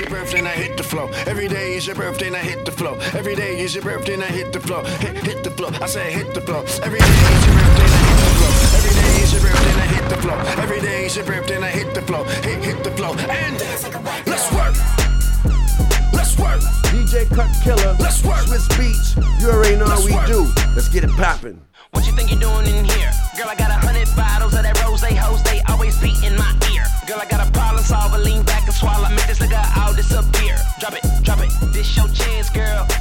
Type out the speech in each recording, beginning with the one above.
your birthday and I hit the flow. Every day is your birthday and I hit the flow. Every day is your birthday and I hit the flow. Hit, hit the flow. I say hit the flow. Every day is your birthday and I hit the flow. Every day is your birthday and I hit the flow. Every day is your birthday and I hit the flow. Hit, hit the flow. And let's work. Let's work. DJ Cut Killer. Let's work. Swizz Beatz. You already know how we Let's do. Let's get it poppin'. What you think you're doing in here? Girl, I got a hundred bottles of that rose hose, they always beat in my ear. Girl, I got a problem solver, lean back and swallow. Make this disappear. Drop it, drop it. This your chance, girl.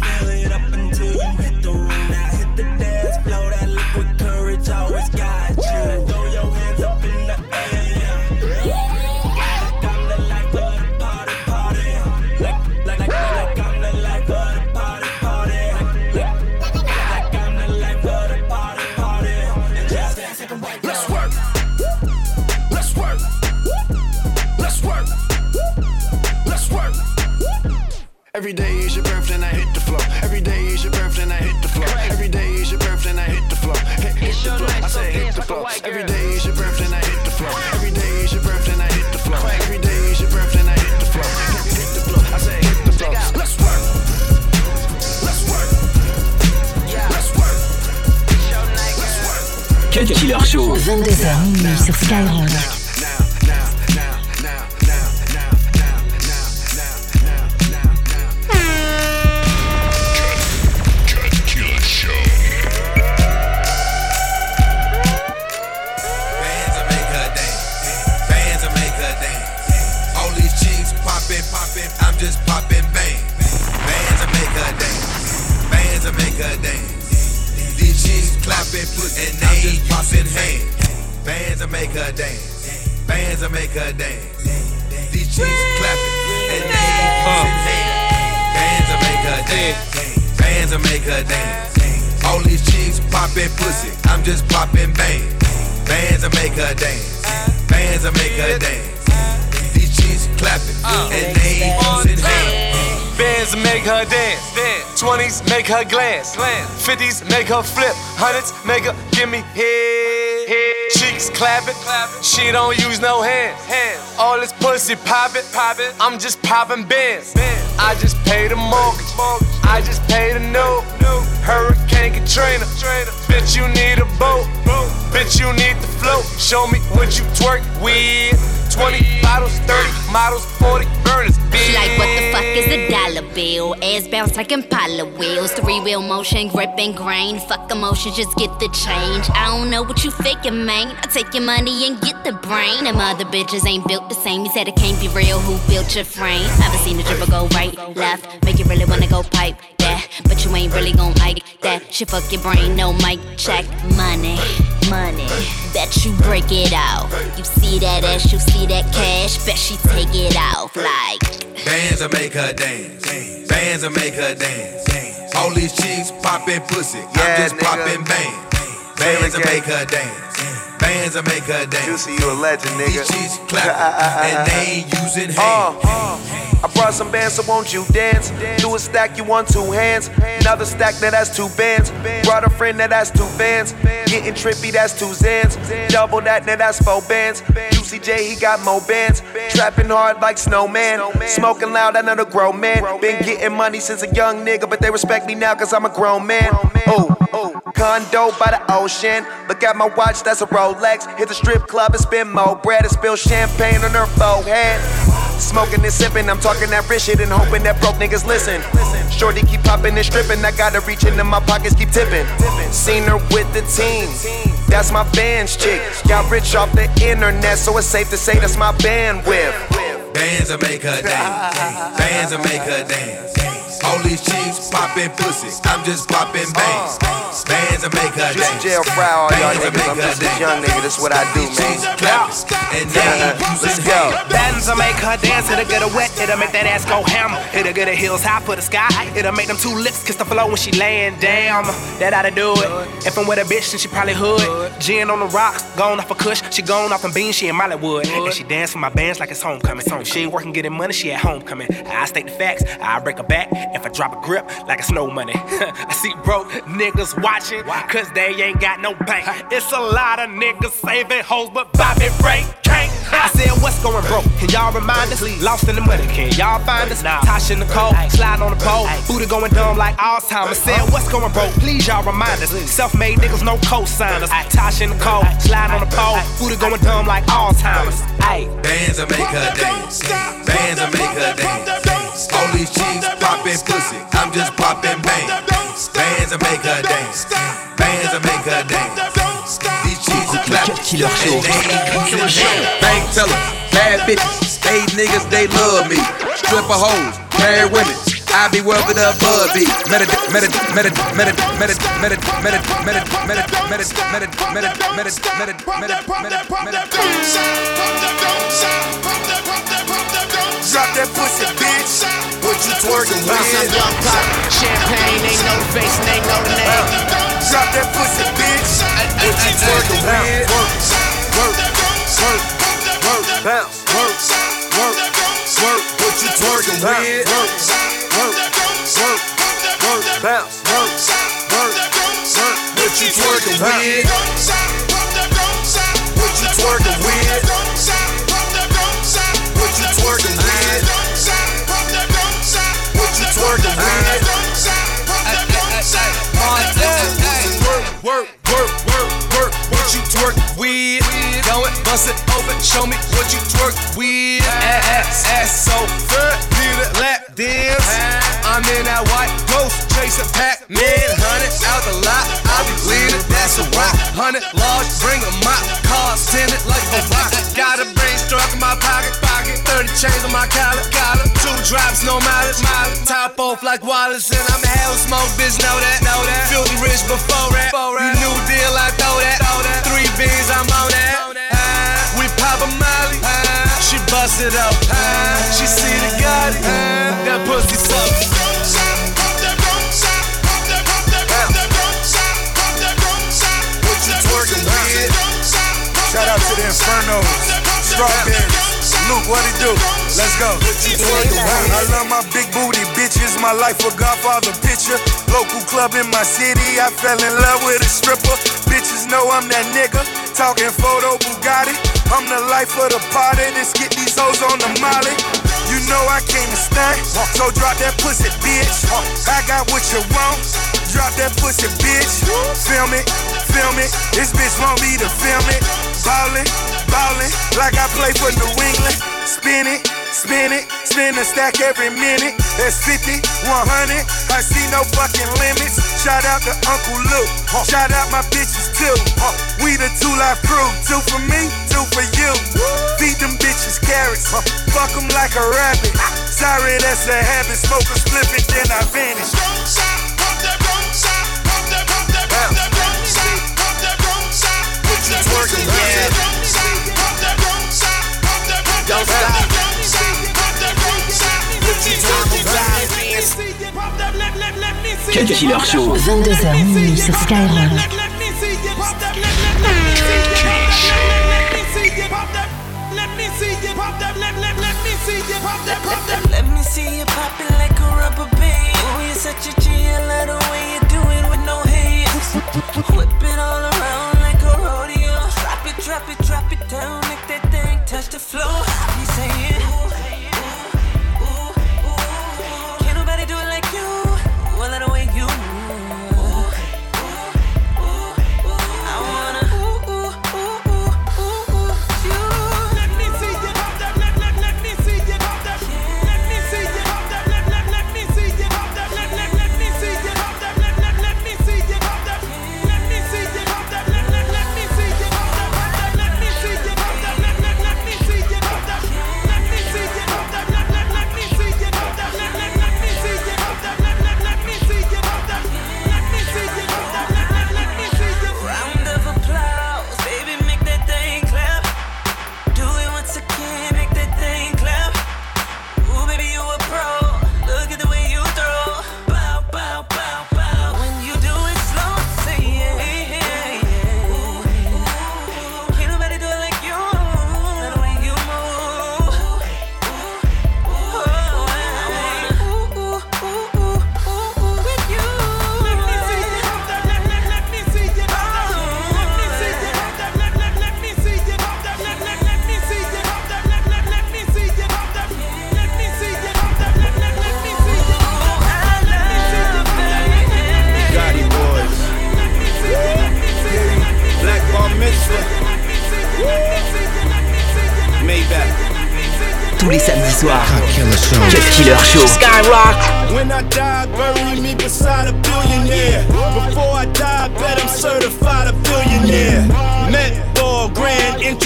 Fill it up until you hit the room. Now hit the dance floor, that liquid courage always got you. Throw your hands up in the air. Like I'm the life of the party, party. Like, like, like, like I'm the life of the party, party. Like, like, like I'm the life of the party, party. And just dance like a white. Let's work. Let's work. Let's work. Let's work. Every day is your birthday and I hit 22h minuit sur Skyrock. I'm just poppin' bang. Bands will make dance. Bands dance. These chicks clappin', put and they hands. Bands will make her dance. Bands will make her dance. These chicks clappin' and they ain't poppin' hands. Bands will make her dance. Bands will make her dance. All these chicks poppin' pussy. I'm just poppin' bang. Bands will make her dance. Bands will make her dance. These chicks clapping and they ain't using hands. Bands make her dance. 20s make her glance. 50s make her flip. Hundreds make her give me head. Cheeks clapping. She don't use no hands. All this pussy popping. I'm just popping bands. I just paid the mortgage. I just paid a note. Hurricane Katrina. Bitch, you need a boat. Bitch, you need the float. Show me what you twerk with. 20 bottles, 30 models, 40 birds. furnace, bitch. She like, what the fuck is a dollar bill? Ass bounce like Impala wheels. Three wheel motion, grip and grain. Fuck emotion, just get the change. I don't know what you faking, man. I take your money and get the brain. Them other bitches ain't built the same. You said it can't be real. Who built your frame? Never seen a dribble go right, left. Make you really wanna go pipe that. But you ain't really gon' like that. Shit fuck your brain, no mic check. Money, money. Bet you break it off. You see that ass, you see that cash. Bet she take it off like. Bands will make her dance. Bands will make her dance. All these chicks poppin' pussy. Yeah, I'm just nigga. poppin' bang. Bands will make her dance. Bands will make her dance. Juicy, you a legend, nigga. These chicks clapping ah, ah, ah, and they ain't using Uh, hands. Uh, I brought some bands, so won't you dance? Do a stack, you want two hands. Another stack that has two bands. Brought a friend that has two bands. Getting trippy, that's two zans. Double that, now that's four bands. Juicy J, he got more bands. Trapping hard like snowman. Smoking loud, I know the grown man. Been getting money since a young nigga, but they respect me now cause I'm a grown man. Oh, Condo by the ocean. Look at my watch, that's a Rolex. Hit the strip club and spend more bread and spill champagne on her forehead. Smoking and sipping, I'm talking that rich shit and hoping that broke niggas listen. Shorty keep popping and stripping, I gotta reach into my pockets, keep tipping. Seen her with the team, that's my band's chick. Got rich off the internet, so it's safe to say that's my bandwidth. Bands will make her dance. Bands will make her dance. All these chicks poppin' pussy. I'm just poppin' bangs. Bands will make her Juicy dance. jail fry all y'all Bands will niggas. I'm make her just this dance. young nigga, this what I do, These chicks man. clapping and they ain't Let's using go. hands. Bands will make her dance, it'll get her wet, it'll make that ass go hammer. It'll get her heels high for the sky, it'll make them two lips kiss the floor when she laying down. That oughta do it. If I'm with a bitch, then she probably hood. Gin on the rocks, gone off a kush, she gone off and beans, she in Mollywood. And she dance for my bands like it's homecoming. She ain't working getting money, she at homecoming. I state the facts, I break her back if I drop a grip like it's no money. I see broke niggas watching, cause they ain't got no bank. It's a lot of niggas saving hoes, but Bobby Ray can't. I said, what's going broke? Can y'all remind us? Lost in the money, can y'all find us? Tasha Nicole, sliding on the pole. Booty going dumb like Alzheimer's. Said, what's going broke? Please y'all remind us. Self made niggas, no co signers. Tasha Nicole, sliding on the pole. Booty going dumb like Alzheimer's. Ayy. Bands will make her dance. Bands will make her dance. All these chicks poppin' pussy. I'm just poppin' bangs. Bands will make her dance. Bands will make her dance. Cut Killer Show. Bank teller, bad bitches, spade niggas, they love me. Stripper hoes, married women I be wherever the bud be. Meta, meta, meta, meta, meta, meta, meta, meta, meta, meta, meta, meta, meta, meta, meta, meta, meta, Drop that pussy, bitch. What you twerking with? young pop. Champagne, know the face know the name. Drop that pussy, bitch. What you twerking with? Work, work, work, work, bounce, work, work, work. What you twerking with? Work, work, work, bounce, work, work, work. Work, work, work, work, bust it open, show me what you twerk with. Ass, ass so good, need a lap dance. In that white ghost, chasing Pac-Man. Hundred out the lot, I be leaning, that's a rock. Hundred large, bring a mop, cars tinted like a rock. Got a brain struck in my pocket, pocket. Thirty chains on my collar, collar. Two drops, no mileage, mileage. Top off like Wallace, and I'm a hell smoke, bitch. Know that, know that. Filthy rich before that. You new deal, I throw that. Three beans, I'm on that. We pop a molly. Ah, she bust it up. Ah, she see the God. That pussy suck. Infernos, Strawberries. Luke, what it do? Let's go. I love my big booty bitches. My life a Godfather picture. Local club in my city. I fell in love with a stripper. Bitches know I'm that nigga. Talking photo Bugatti. I'm the life of the party. Let's get these hoes on the molly. You know I came to stunt. So drop that pussy, bitch. I got what you want. Drop that pussy, bitch. Film it, film it. This bitch want me to film it. Ballin', ballin', like I play for New England. Spin it, spin it, spin a stack every minute. That's 50, 100. I see no fucking limits. Shout out to Uncle Luke. Shout out my bitches too. We the 2 Live Crew. Two for me, two for you. Feed them bitches carrots. Fuck them like a rabbit. Sorry, that's a habit. Smoke a split and then I vanish. You twerking, yeah. Don't stop. Cut Killer Show. 22h minuit sur Skyrock. Let me see you pop it like a rubber band. Whip it all around. Drop it, drop it, down, make that thing touch the floor.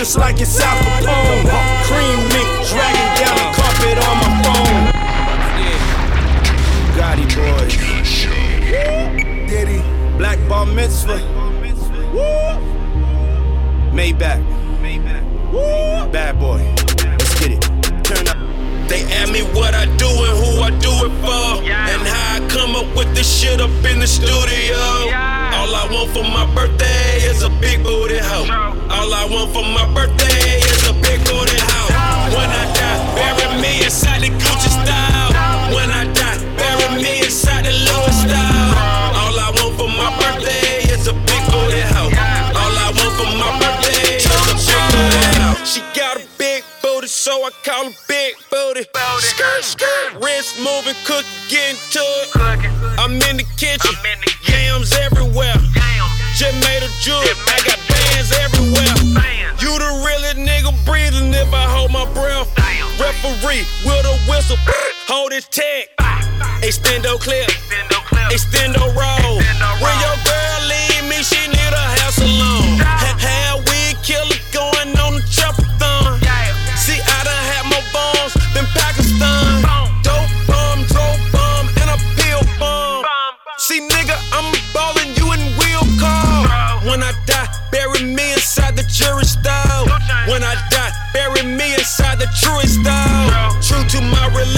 Interest like it's Al Capone. Cream mink, dragging down the carpet on my phone. Gotti boys. Diddy. Black bar mitzvah. Maybach. Bad boy. Let's get it. Turn up. They ask me what I do and who I do it for. And how I come up with this shit up in the studio. All I want for my birthday is a big booty hoe. All I want for my birthday is a big booty hoe. When I die, bury me inside the Gucci style. When I die, bury me inside the Louis style. All I want for my birthday is a big booty hoe. All I want for my birthday is a big booty hoe. She got a big booty, so I call her big booty. Skirt, skirt, wrist moving, cook, getting to it. I'm in the kitchen, yams everywhere. Just made a jewel, I got bands everywhere. Breathing if I hold my breath. Referee with a whistle, hold his tag. Extendo clip, extendo roll.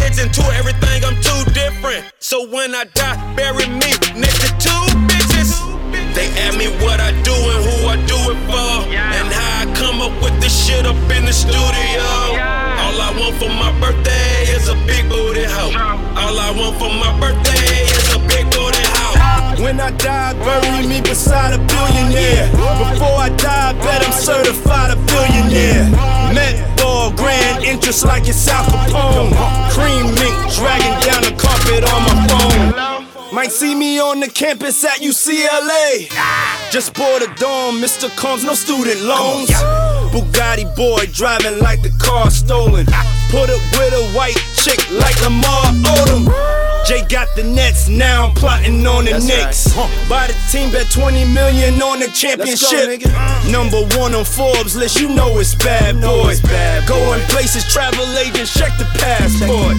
Religion, to everything, I'm too different. So when I die, bury me next to two bitches. They ask me what I do and who I do it for. And how I come up with this shit up in the studio. All I want for my birthday is a big booty hoe. All I want for my birthday When I die, bury me beside a billionaire. Before I die, bet I'm certified a billionaire. Met ball, grand interest like it's Al Capone. Cream mink, dragging down the carpet on my phone. Might see me on the campus at UCLA. Just bought a dome, Mr. Combs, no student loans. Bugatti boy driving like the car stolen. Put up with a white chick like Lamar Odom. Jay got the Nets, now I'm plotting on the That's Knicks. Buy the team, bet 20 million on the championship. Number one on Forbes list, you know it's bad boy. Going places, travel agents, check the passport.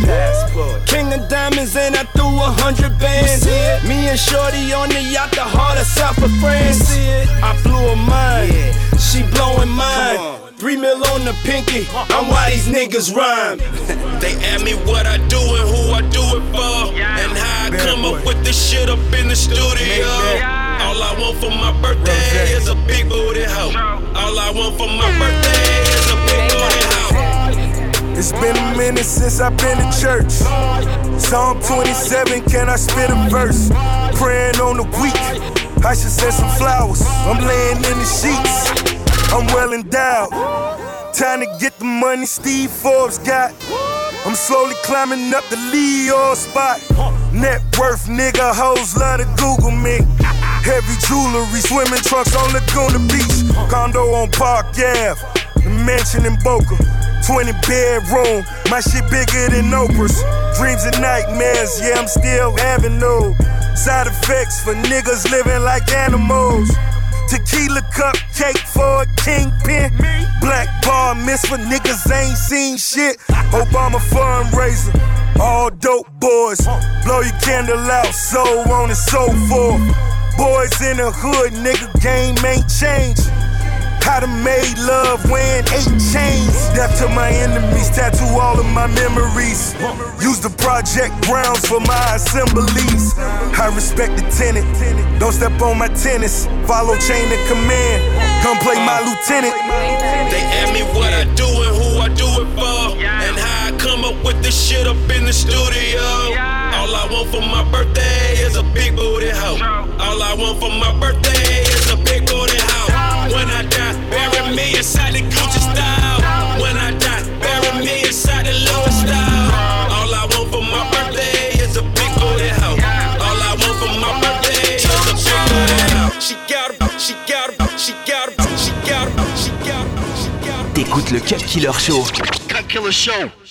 King of diamonds, and I threw a hundred bands. Me and Shorty on the yacht, the heart of South of France. I blew her mind, she blowing mine. Three mil on the pinky, I'm why these niggas rhyme. They ask me what I do and who I do it for, and how I come up with this shit up in the studio. All I want for my birthday is a big booty hoe. All I want for my birthday is a big booty hoe. It's been a minute since I've been to church. Psalm 27, can I spit a verse? Praying on the week, I should send some flowers. I'm laying in the sheets, I'm well endowed. Time to get the money Steve Forbes got. I'm slowly climbing up the Leo spot. Net worth, nigga, hoes love to Google me. Heavy jewelry, swimming trunks on Laguna Beach. Condo on Park Ave, the mansion in Boca. 20 bedroom, my shit bigger than Oprah's. Dreams and nightmares, yeah, I'm still having those. Side effects for niggas living like animals. Tequila cupcake for a kingpin. Black bar mitzvah niggas ain't seen shit. Obama fundraiser. All dope boys. Blow your candle out, so on and so forth. Boys in the hood, nigga, game ain't changed. I to made love wearing eight chains. Death to my enemies, tattoo all of my memories. Use the project grounds for my assemblies. I respect the tenant. Don't step on my tennis. Follow chain of command. Come play my lieutenant. They ask me what I do and who I do it for, and how I come up with this shit up in the studio. All I want for my birthday is a big booty hoe. All I want for my birthday a, she got a, she got a. T'écoutes le Cut Killer Show. Cut Killer Show.